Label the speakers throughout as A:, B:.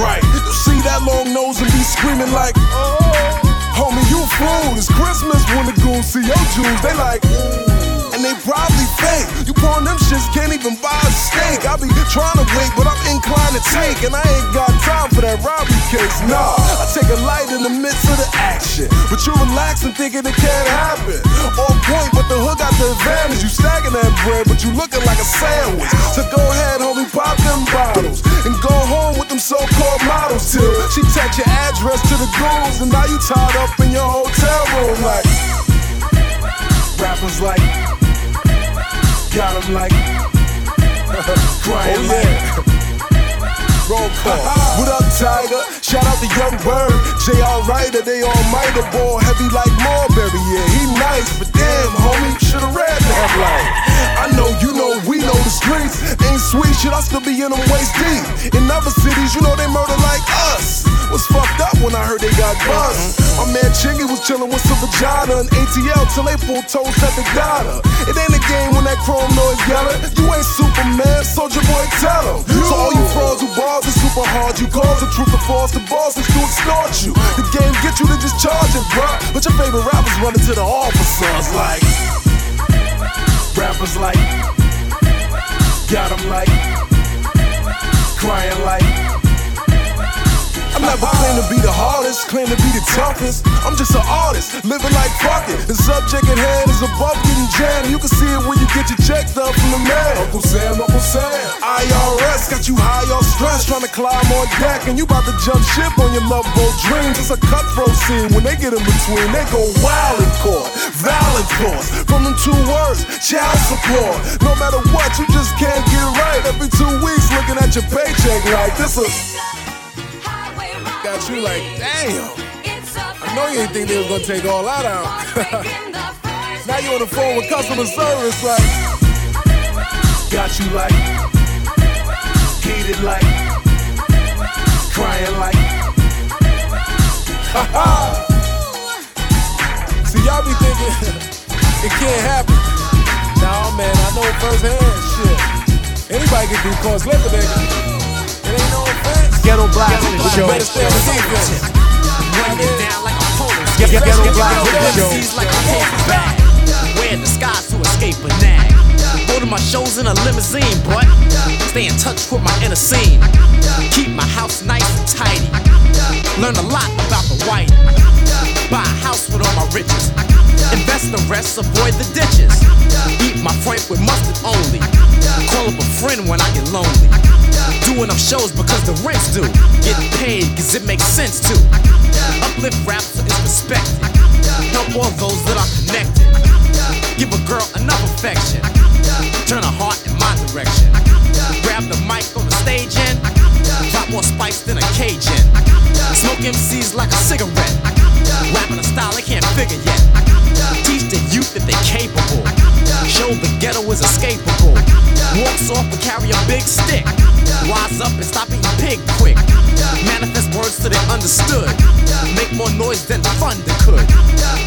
A: Right. You see that long nose and be screaming like, oh. homie, you a fool. It's Christmas when the goons see your jewels. They like, and they probably fake. You pawn them shits, can't even buy a steak. I be trying to wait, but I'm inclined to take, and I ain't got time for that robbery case. Nah, I take a light in the midst of the action, but you relax and thinking it can't happen. On point, but the hook got the advantage. You stacking that bread, but you looking like a sandwich. So go ahead, homie, pop them bottles your to the goons, and now you tied up in your hotel room like. Rappers like, got 'em like, crying
B: Oh,
A: like. Roll call. what up, Tiger? Shout out to Young Bird, J.R. Rider, they all mighty ball, heavy like Marbury. Yeah, he nice, but damn, homie, should've read that line. I know, you know, we know the streets ain't sweet. Should I still be in them waist deep? In other cities, you know they murder like us. Was fucked up when I heard they got bust. Mm-hmm. My man Chingy was chillin' with some vagina and ATL till they pulled toes at the data. It ain't a game when that chrome noise yellin'. You ain't Superman, soldier boy, tell him. So all you frauds who bars is super hard. You cause the truth or false, the boss is to extort you. The game get you to just charge it, bruh. But your favorite rappers running to the officers like. Rappers like. Got 'em like. Crying like. I'm never claim to be the hardest, claim to be the toughest. I'm just an artist, living like fuck it. The subject at hand is above getting jammed. You can see it when you get your checks up from the man. Uncle Sam, Uncle Sam. IRS got you high on stress, trying to climb on deck, and you about to jump ship on your love boat dreams. It's a cutthroat scene. When they get in between, they go wild in court. Violent force from them two words, child support. No matter what, you just can't get right. Every two weeks, looking at your paycheck like this. A got you like, damn. I know you didn't think they was gonna take all that out. now you on the phone with customer service, like, got you like, heated like, crying like, ha ha. See, y'all be thinking it can't happen. Nah, man, I know firsthand. Shit, anybody can do cause liquor, nigga.
C: Ghetto Blaster Show.
A: Better stay on defense.
D: Running down like a police.
C: Get- get- Ghetto Blaster Show.
D: MCs like a paper bag. Wear disguise to escape a nag. Go to my shows in a limousine, boy. Stay in touch with my inner scene. Keep my house nice and tidy. Learn a lot about the white. Buy a house with all my riches. Invest the rest, avoid the ditches. Eat my frank with mustard only. Call up a friend when I get lonely. Do enough shows because the rent's due. Get paid cause it makes sense to. Uplift rap it's respected. Help all those that are connected. Give a girl enough affection. Turn her heart in my direction. Grab the mic on the stage and drop more spice than a Cajun. Smoke MCs like a cigarette. Rapping a style they can't figure yet. Teach the youth that they're capable. Show the ghetto is escapable. Walks off and carry a big stick. Wise up and stop eating pig quick. Manifest words so they understood. Make more noise than thunder could.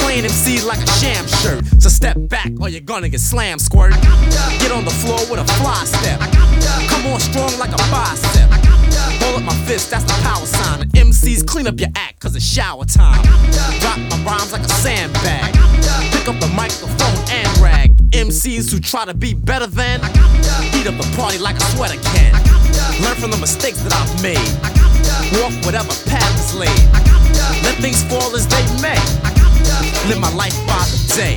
D: Playing MC like a sham shirt. So step back or you're gonna get slammed, squirt. Get on the floor with a fly step. Come on strong like a bicep. Hold up my fist, that's the power sign. The MCs clean up your act, cause it's shower time. Drop my rhymes like a sandbag. Pick up the microphone and rag. MCs who try to be better than, heat up the party like a sweater can. Learn from the mistakes that I've made. Walk whatever path is laid. Let things fall as they may. Live my life by the day.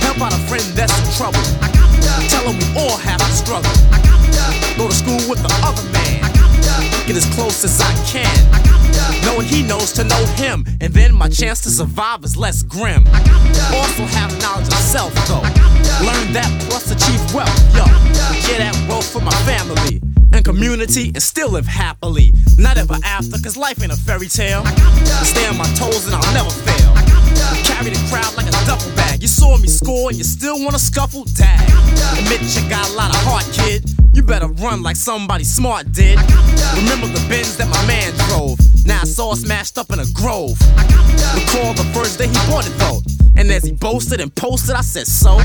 D: Help out a friend that's in trouble. Tell him we all have to struggle. Go to school with the other man. Get as close as I can. Know what he knows to know him. And then my chance to survive is less grim. Also have knowledge of self though. Learn that plus achieve wealth, yo. Get that wealth for my family and community and still live happily. Not ever after, cause life ain't a fairy tale. I stay on my toes and I'll never fail. I Carry the crowd like a duffel bag. You saw me score and you still wanna scuffle? Tag. Admit you got a lot of heart, kid. You better run like somebody smart did. Remember the Benz that my man drove. Now I saw all smashed up in a grove. Recall the first day he bought it though. And as he boasted and posted, I said so.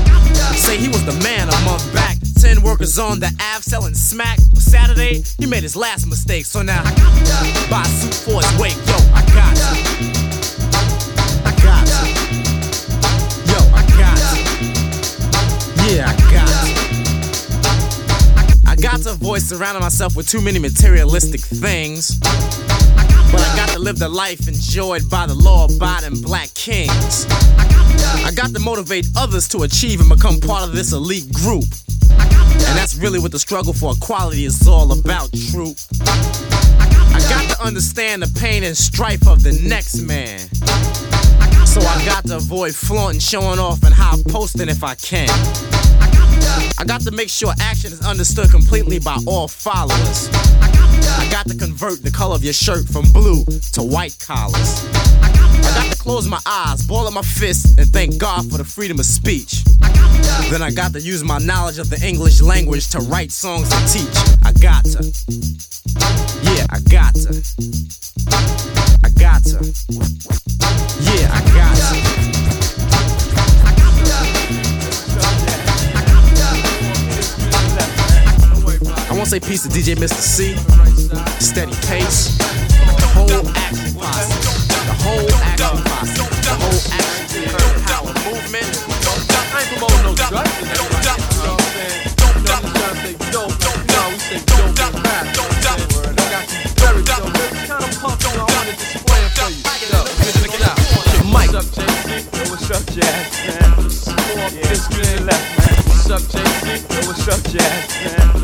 D: Say he was the man a month back. Ten workers on the Ave selling smack. Saturday, he made his last mistake. So now, I got to buy a suit for his wake. Yo, I got you. I got you. Yo, I got you. Yeah, I got you. I got to avoid surrounding myself with too many materialistic things. But I got to live the life enjoyed by the law abiding black kings. I got to motivate others to achieve and become part of this elite group. And that's really what the struggle for equality is all about, true. I got to understand the pain and strife of the next man. So I got to avoid flaunting, showing off, and high posting if I can. I got to make sure action is understood completely by all followers. I got to convert the color of your shirt from blue to white collars. I got to close my eyes, ball up my fists, and thank God for the freedom of speech. Then I got to use my knowledge of the English language to write songs and teach. I got to. Yeah, I got to. I got to. Yeah, I got to. I want to I got to. I won't say peace to DJ Mr. C. Steady pace. The whole action posse. Whole action posse. The whole action curve power movement.
E: I ain't promoting no drugs. You know what I'm saying? You know, just trying to say dope. No, we say dope and rap. You know what I'm saying? I got these very dope lyrics. Kind of pumped, you I wanted to display it for you. Yo, check it out.
D: Mike.
E: What's up, JC? Yo, what's up, Jazz, man? This left, man. What's up, JC? Yo, what's up, Jazz, man?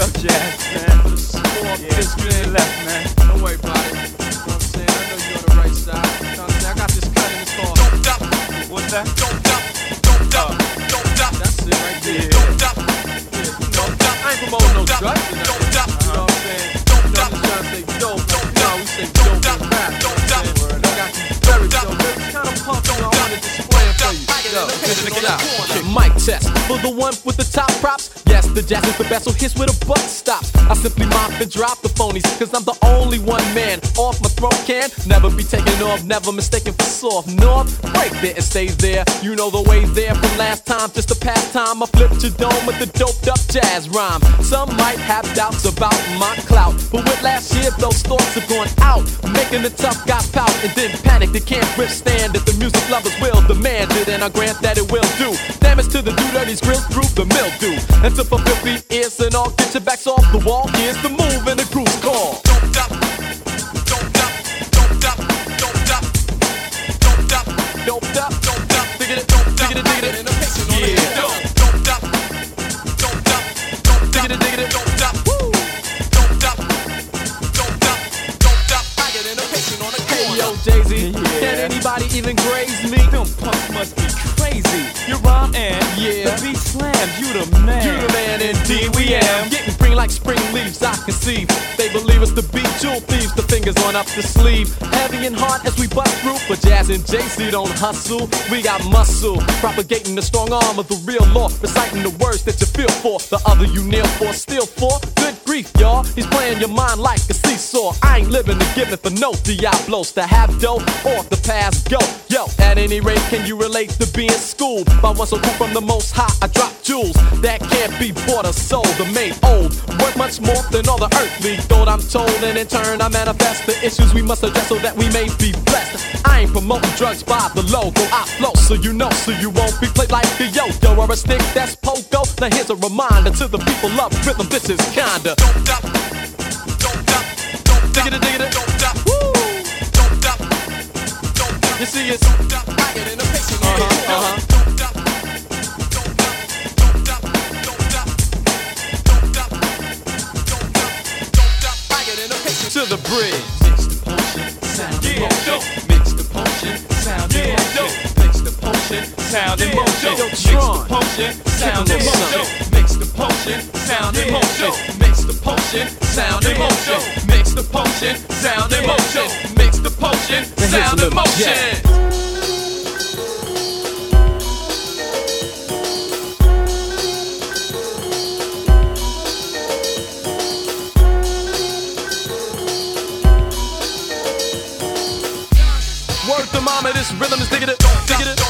E: What's the
F: jazz is the best, so hits where the buck stops. I simply mop and drop the phonies, cause I'm the only one man off my throat can never be taken off, never mistaken for soft. North, break there and stays there. You know the way there from last time, just a past time. I flipped your dome with the doped up jazz rhyme. Some might have doubts about my clout, but with last year, those thoughts have gone out. Making the tough guys pout and then panic. They can't withstand it. The music lovers will demand it, and I grant that it will do. The do dirty's grills through the mildew. And to for filthy ears and all, get your backs off the wall. Here's the on up the sleeve. Heavy and hard as we bust through, but Jazz and JC don't hustle. We got muscle, propagating the strong arm of the real law, reciting the words that you feel for. The other you kneel for, still for. Good grief, y'all. He's playing your mind like a seesaw. I ain't living to give it for no Diablos to have dough or the past go. Yo, at any rate, can you relate to being schooled by one so cool from the most high? I drop jewels that can't be bought or sold or made old. Worth much more than all the earthly thought I'm told, and in turn I manifest the issues we must address so that we may be blessed. I ain't promoting drugs by the logo. I flow so you know, so you won't be played like a yo-yo or a stick that's pogo. Now here's a reminder to the people of rhythm. This is kinda. Digga digga Woo! Don't stop, don't stop. You see it's uh-huh, uh-huh. To the bridge. Mix the potion, sound yeah, emotion. Mix the potion, sound yeah, emotion. Mix the potion, sound yeah, emotion. Mix the potion, sound emotion. Mix the potion, sound emotion. Mix the potion, sound emotion. Mix the potion, sound emotion. Mix the potion, sound emotion. Word this rhythm is digging it, digging it.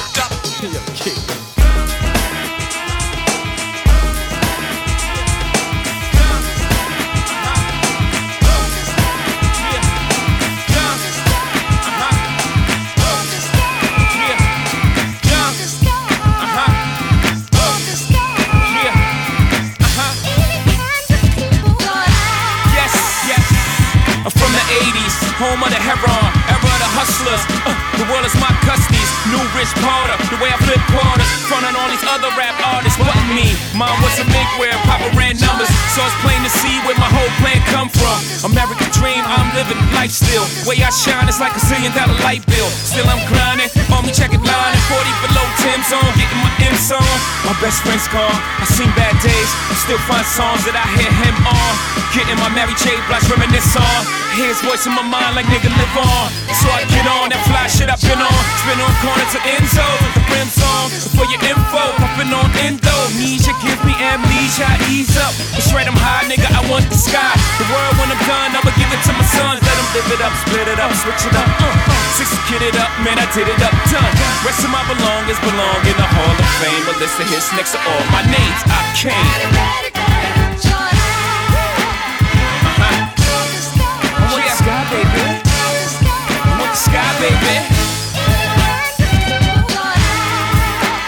G: So it's plain to see where my whole plan come from. American dream, I'm living life still. Way I shine is like a zillion dollar light bill. Still I'm grinding, on me check it line, 40 below Tim's on, getting my M's on. My best friend's gone, I seen bad days, still find songs that I hear him on. Getting my Mary J. Blige reminisce on. Hear his voice in my mind like nigga live on. So I get on that fly shit I've been on. Spin on corners to Enzo, with the rims on. For your info, puffin' on endo. Amnesia give me amnesia, I ease up. It's right, I'm high, nigga, I want the sky. The world when I'm done, I'ma give it to my sons. Let them live it up, split it up, switch it up. Uh, uh. Six kid it up, man, I did it up, done. Rest of my belongings belong in the Hall of Fame. A list of hits next to all my names. I came. Uh-huh. The sky, baby. I want the sky, baby.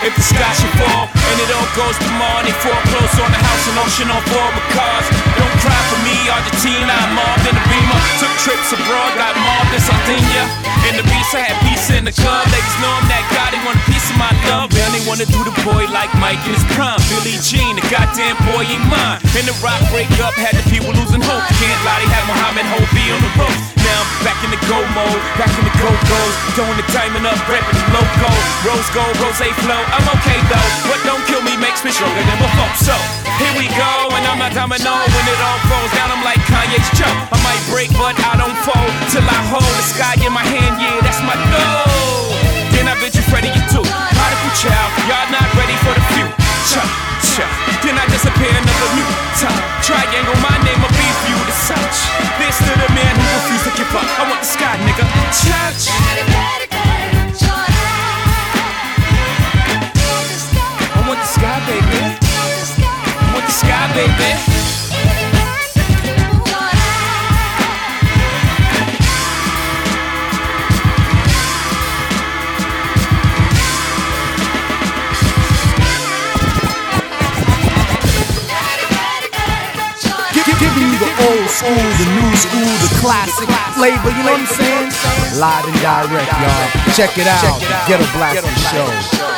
G: If the sky should fall and it all goes to Marnie, foreclose on the house and auction on forward cars. Don't cry for me, Argentina. I'm mobbed in the beamer. Took trips abroad, got mobbed in Sardinia. In the beast, I had peace in the club. Ladies know I'm that guy, they want a piece of my love. Wanna do the boy like Mike in his prime. Billie Jean, the goddamn boy ain't mine. In the rock breakup, had the people losing hope. Can't lie, they had Muhammad Hobie on the ropes. Now I'm back in the go mode, back in the go goes. Throwing the diamond up, repping the logo. Rose gold, rose flow. I'm okay though. What don't kill me makes me stronger than before. So here we go, and I'm not domino when it all falls down. I'm like Kanye's Joe. I might break, but I don't fold till I hold the sky in my hand. Yeah, that's my goal. Then I bet you Freddie, you too. Prodigal child, y'all not ready for the future. Cha. Then I disappear another new time. Triangle, my name will be for you to search. This to the man who refused to give up. I want the sky, nigga. Church. I want the sky, baby. I want the sky, baby.
H: School, the new school, the classic flavor, you know what I'm saying? Live and direct, y'all. Check it out.
I: Get a Blaster Show.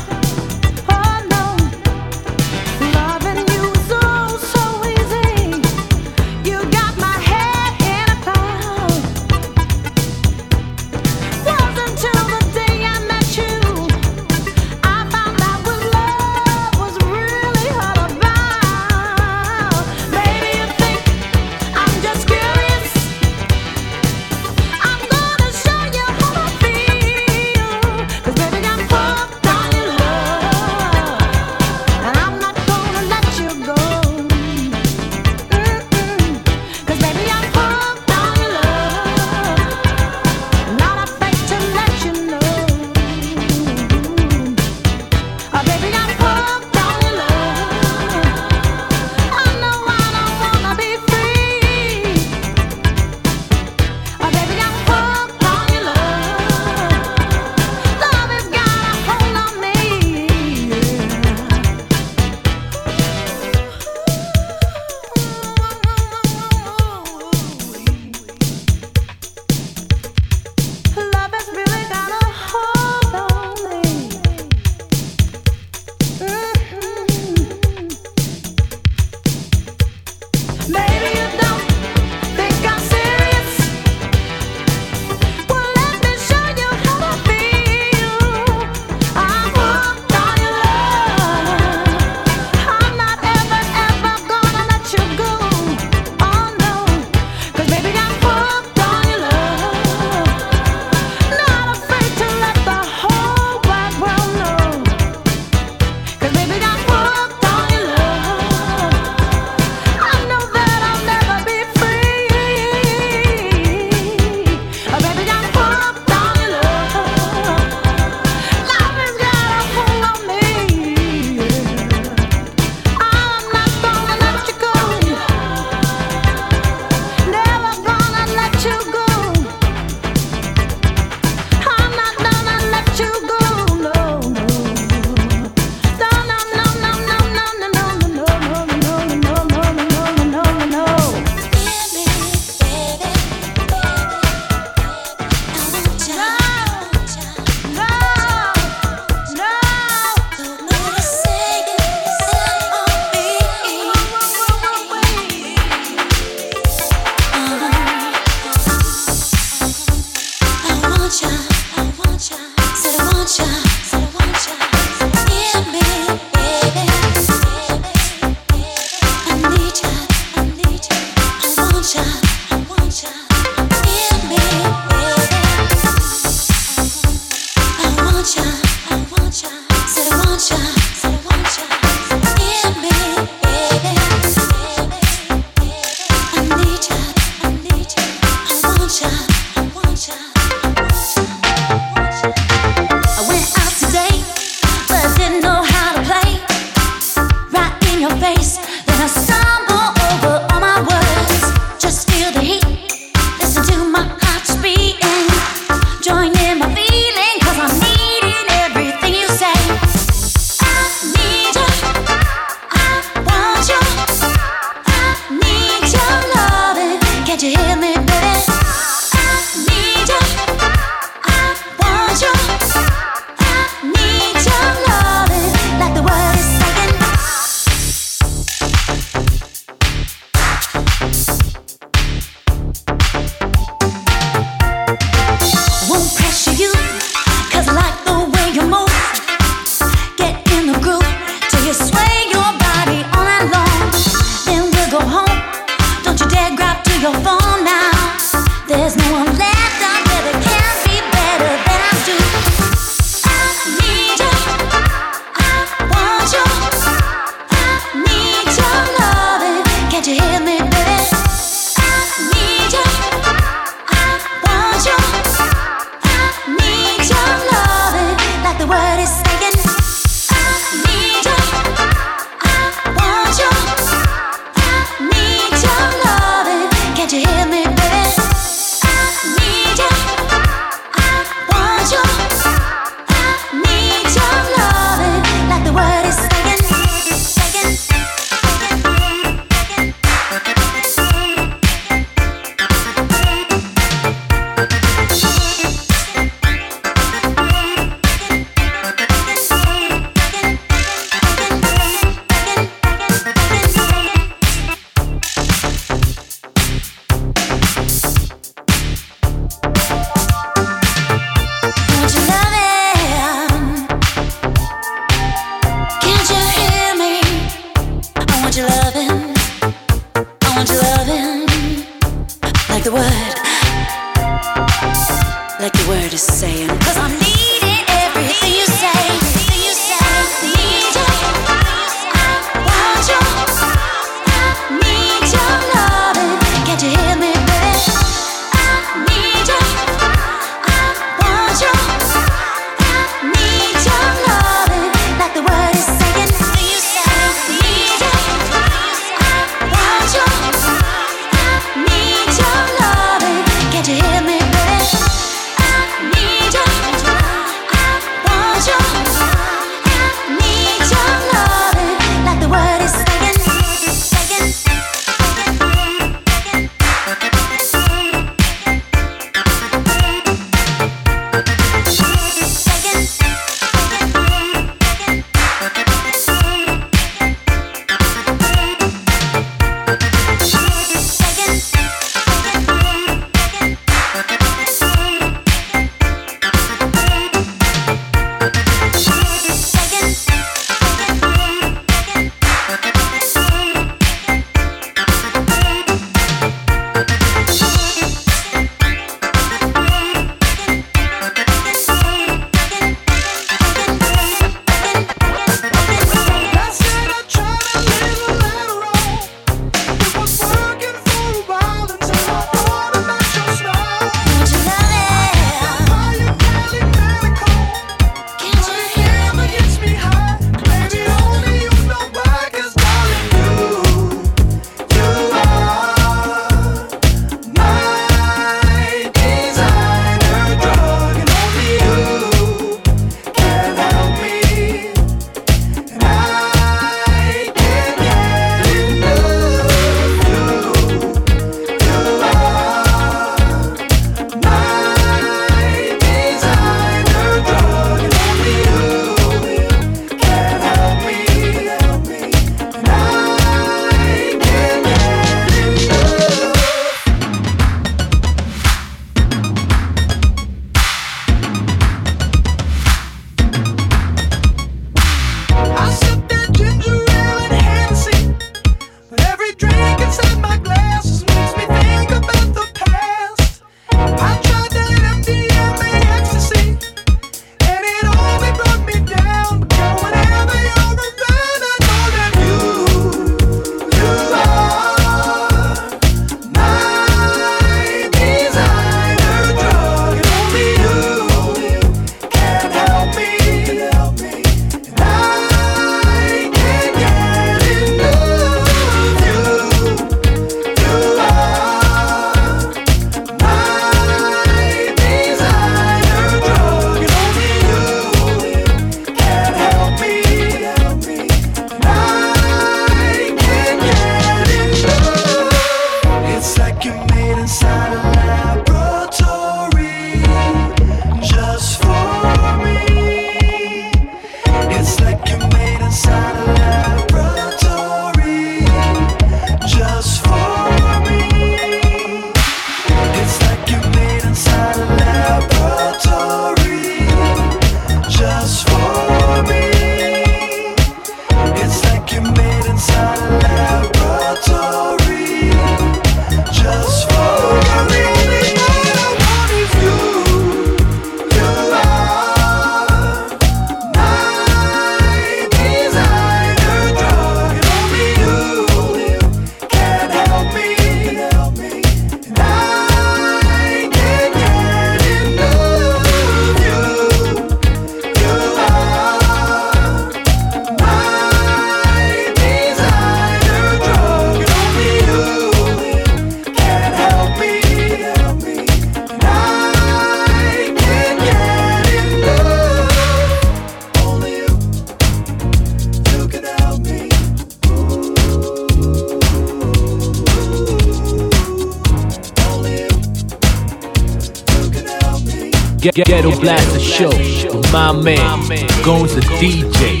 I: My man, Gones the DJ.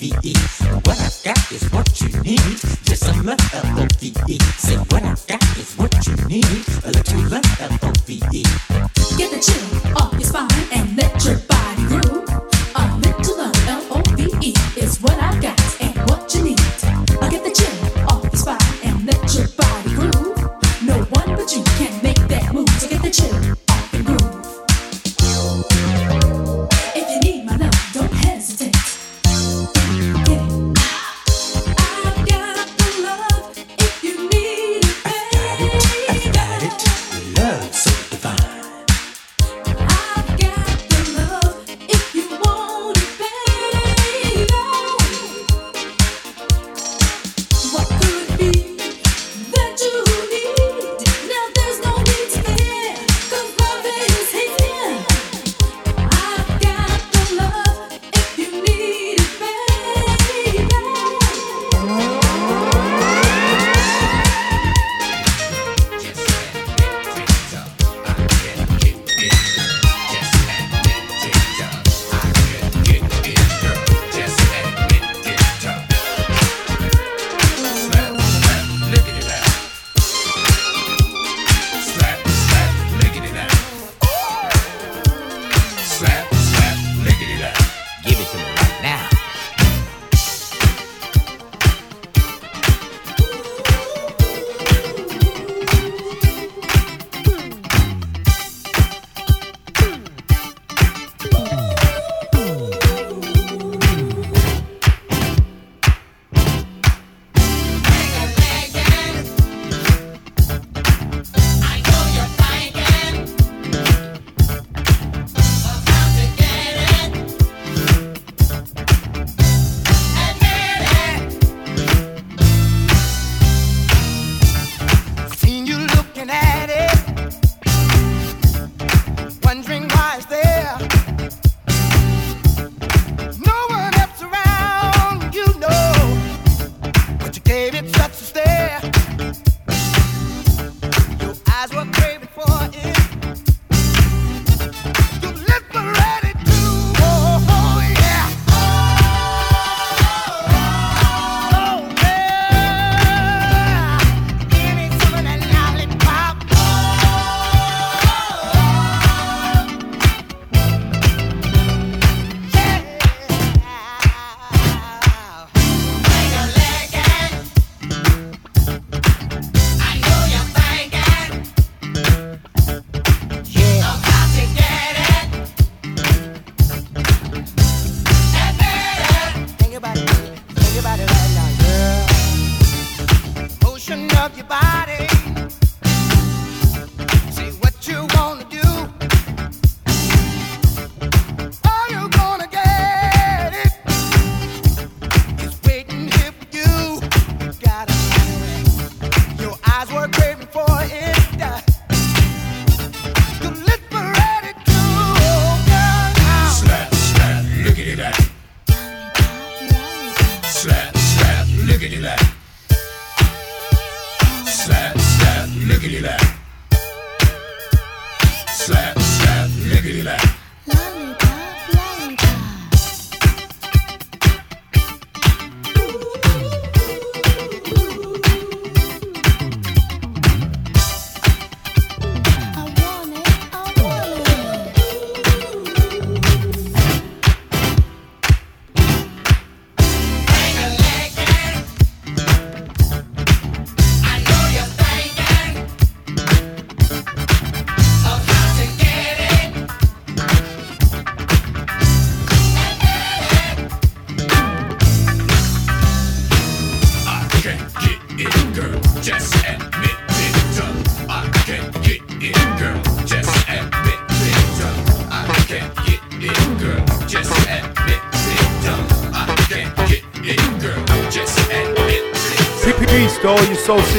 J: L-O-V-E.
K: What I've got is what you need.
L: Just a love L-O-V-E. Say what
K: I've got is what you need.
L: A little love L-O-V-E.
K: Get the chill off your spine and let your body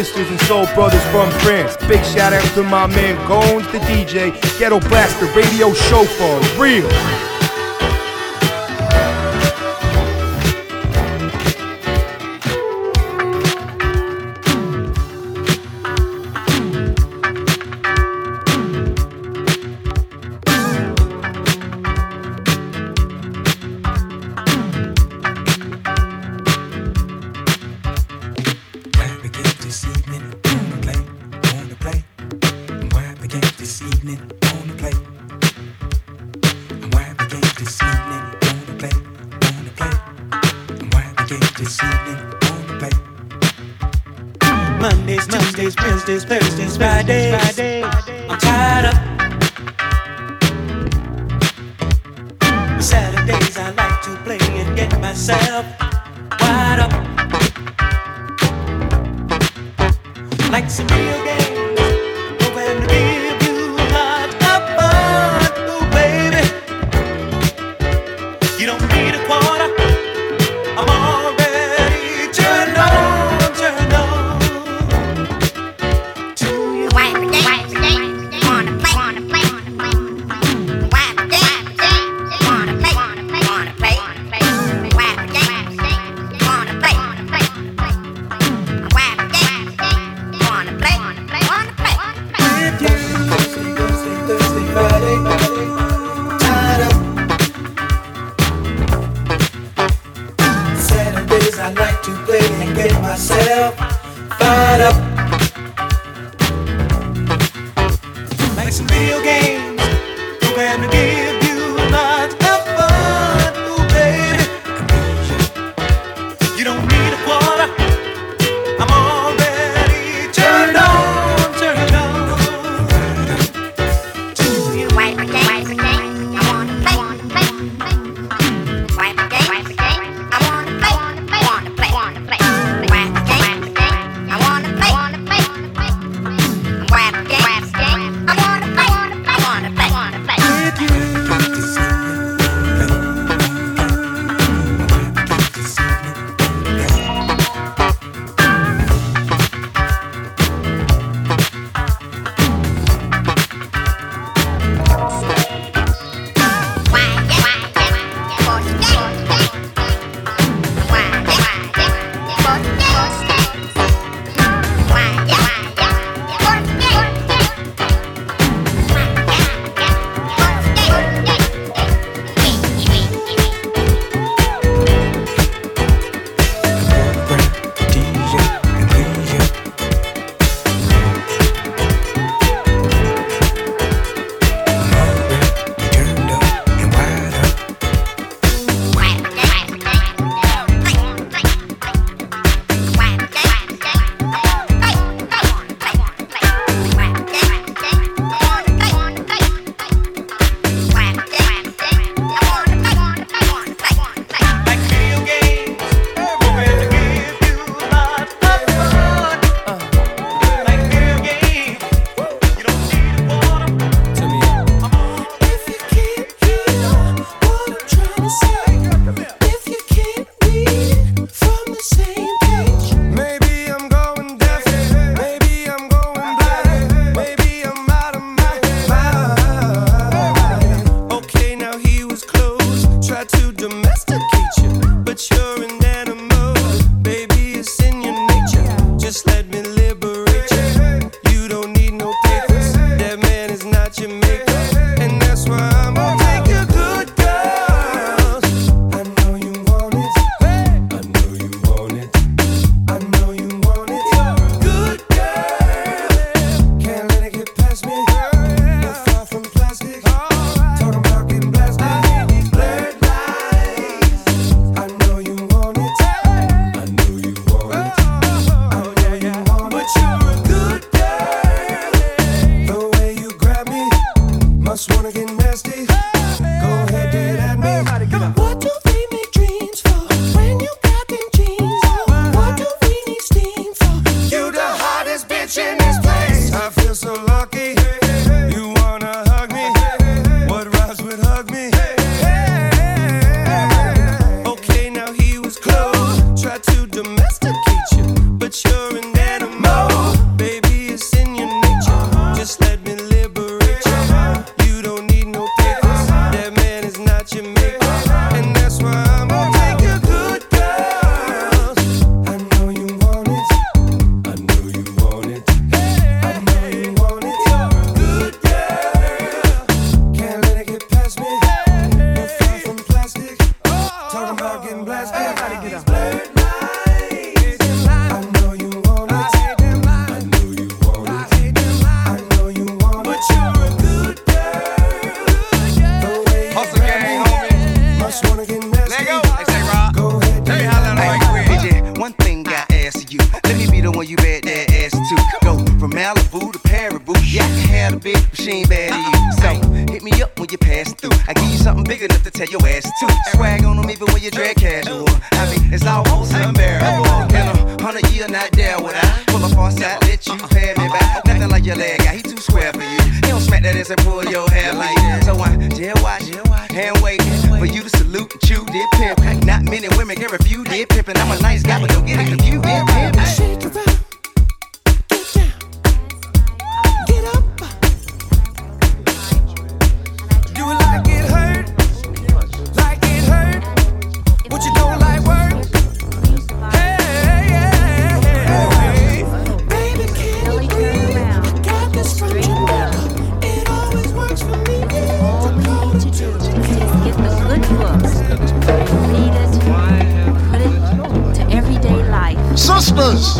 C: sisters and soul brothers from France. Big shout out to my man Gones, the DJ, Ghetto Blaster, Radio Chauffeur, real.
M: Sisters,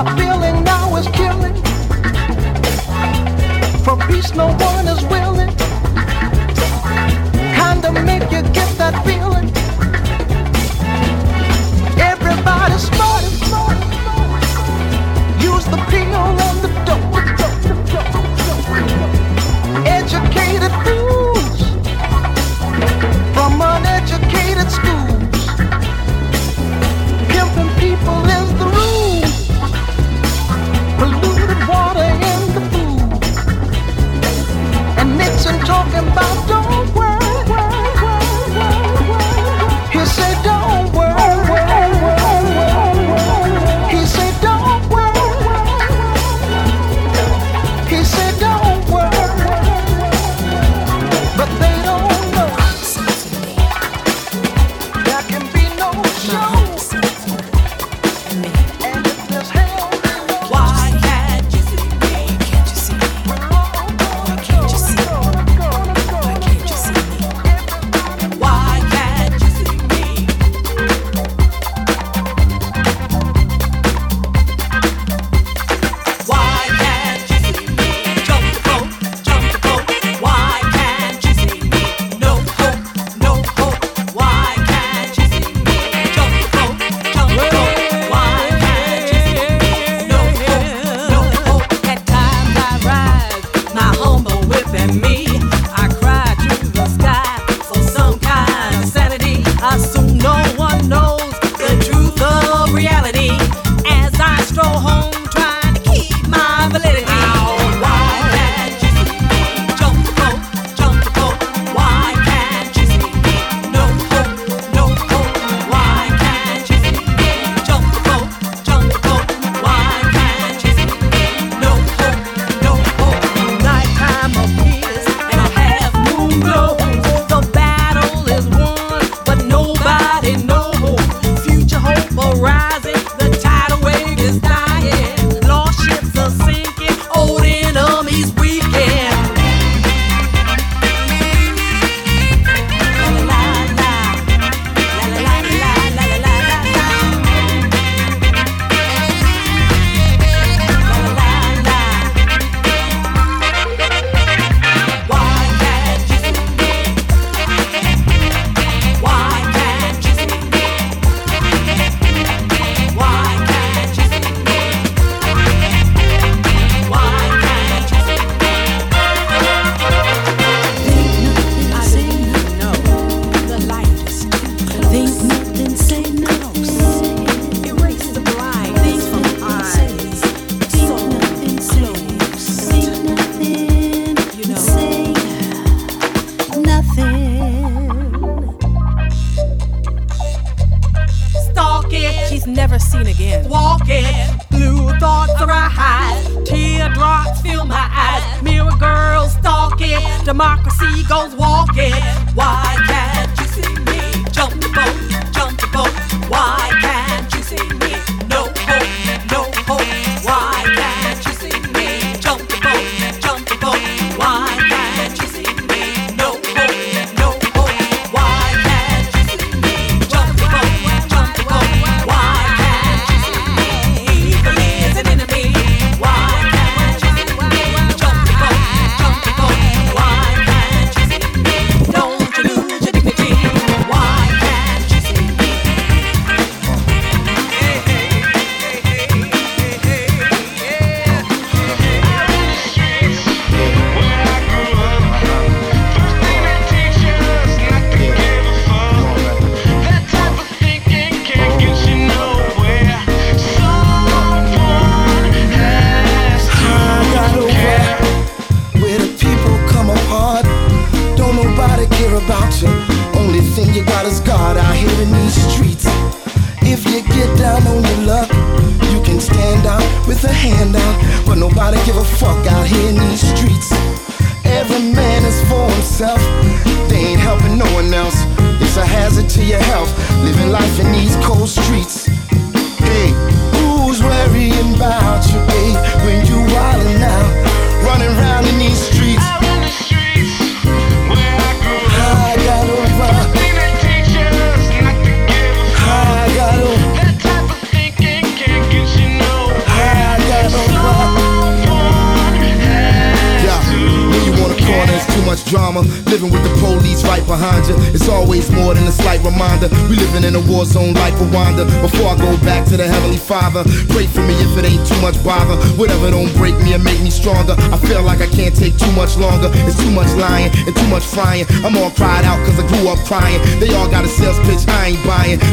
M: Top feeling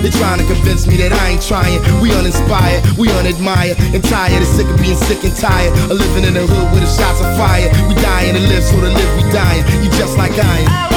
M: They're trying to
N: convince me that I ain't trying. We uninspired, we unadmired, and tired and sick of being sick and tired of living in a hood with the shots of fire. We dying to live, so to live we dying. You just like I am.